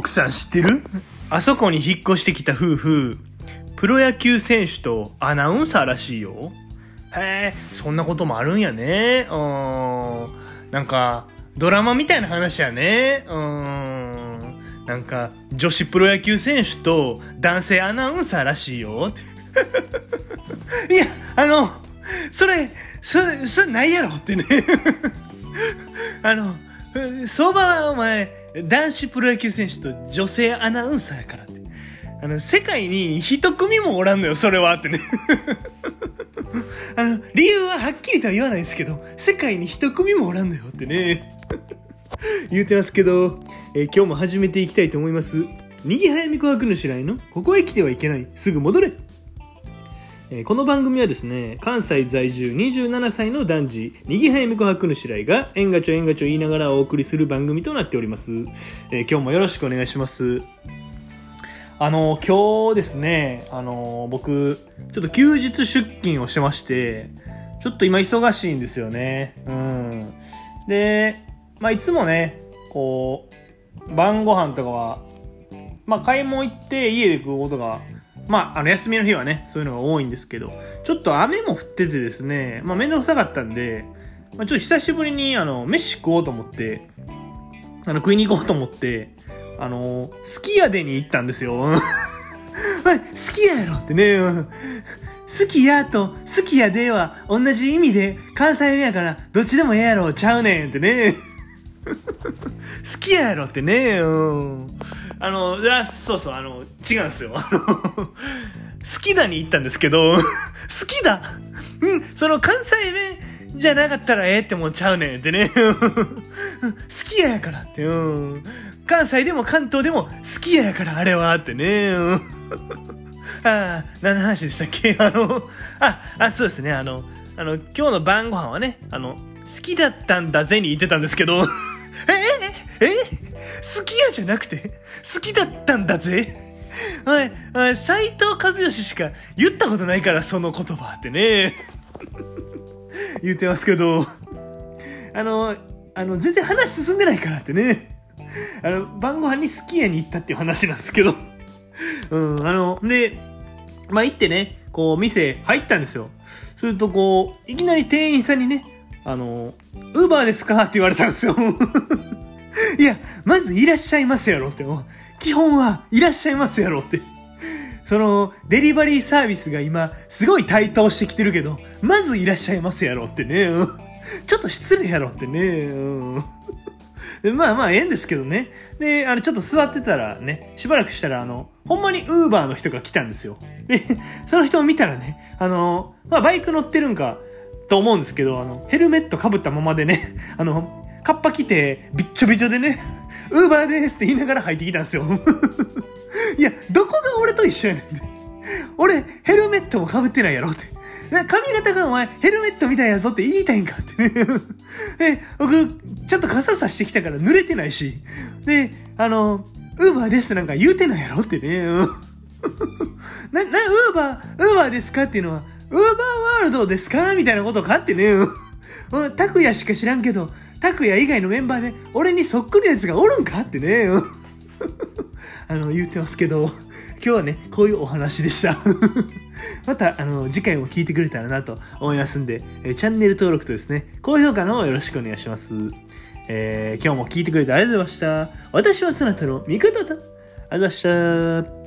奥さん知ってる？あそこに引っ越してきた夫婦、プロ野球選手とアナウンサーらしいよ。へえ、そんなこともあるんやね。うん。なんか、ドラマみたいな話やね。うん。なんか、女子プロ野球選手と男性アナウンサーらしいよ。いや、あの、それ、それ、それないやろってね。あの、相場はお前、男子プロ野球選手と女性アナウンサーやからって。あの、世界に一組もおらんのよ、それはってね。あの、理由ははっきりとは言わないですけど、世界に一組もおらんのよってね。言うてますけど、えー、今日も始めていきたいと思います。にぎはやみこくぬしらいの、ここへ来てはいけない、すぐ戻れえ、この番組はですね、関西在住27歳の男児、にぎはやみこはくぬしらいが、えんがちょえんがちょ言いながらお送りする番組となっております。え、今日もよろしくお願いします。あの、今日ですね、あの、僕、ちょっと休日出勤をしまして、ちょっと今忙しいんですよね。うん。で、まあ、いつもね、こう、晩ご飯とかは、まあ、買い物行って家で食うことがまあ、あの、休みの日はね、そういうのが多いんですけど、ちょっと雨も降っててですね、まあ、めんどくさかったんで、まあ、ちょっと久しぶりに、あの、飯食おうと思って、あの、食いに行こうと思って、あの、すき家でに行ったんですよ。好きやろってね、好きやと好きやでは同じ意味で関西弁やからどっちでもええやろちゃうねんってね。好きやろってね、うん。あの、あそうそう、あの、違うんですよ。あの、好きだに行ったんですけど、好きだうん、その関西弁じゃなかったらええって思っちゃうねんってね。好きややからって、うん。関西でも関東でも好きややからあれはってね。ああ、何の話でしたっけ？あの、あ、あ、そうですね、あの、あの、今日の晩ご飯はね、あの、好きだったんだぜに言ってたんですけど、ええええ？好きやじゃなくて、好きだったんだぜ。はい、はい、斎藤和義しか言ったことないから、その言葉ってね。言ってますけど、あの、あの、全然話進んでないからってね。あの、晩ご飯に好きやに行ったっていう話なんですけど。うん、あの、で、まあ、行ってね、こう、店入ったんですよ。すると、こう、いきなり店員さんにね、あの、ウーバーですか？って言われたんですよ。いや、まずいらっしゃいますやろって。基本はいらっしゃいますやろって。その、デリバリーサービスが今、すごい台頭してきてるけど、まずいらっしゃいますやろってね。ちょっと失礼やろってね。うんでまあまあ、ええんですけどね。で、あれちょっと座ってたらね、しばらくしたら、あの、ほんまにウーバーの人が来たんですよ。で、その人を見たらね、あの、まあバイク乗ってるんか、と思うんですけど、あの、ヘルメットかぶったままでね、あの、カッパ着て、びっちょびちょでね、ウーバーですって言いながら入ってきたんですよ。いや、どこが俺と一緒やねんって。俺、ヘルメットもかぶってないやろって。髪型がお前、ヘルメットみたいやぞって言いたいんかってね。で、僕、ちゃんと傘さしてきたから濡れてないし。で、あの、ウーバーですってなんか言うてないやろってね。な、な、ウーバー、ウーバーですかっていうのは、ウーバーワールドですかみたいなことかってね。うん拓也しか知らんけど、拓也以外のメンバーで俺にそっくりなやつがおるんか？ってね。あの、言うてますけど、今日はね、こういうお話でした。また、あの、次回も聞いてくれたらなと思いますんで、えチャンネル登録とですね、高評価の方よろしくお願いします。えー、今日も聞いてくれてありがとうございました。私はそなたの味方だ。ありがとうございました。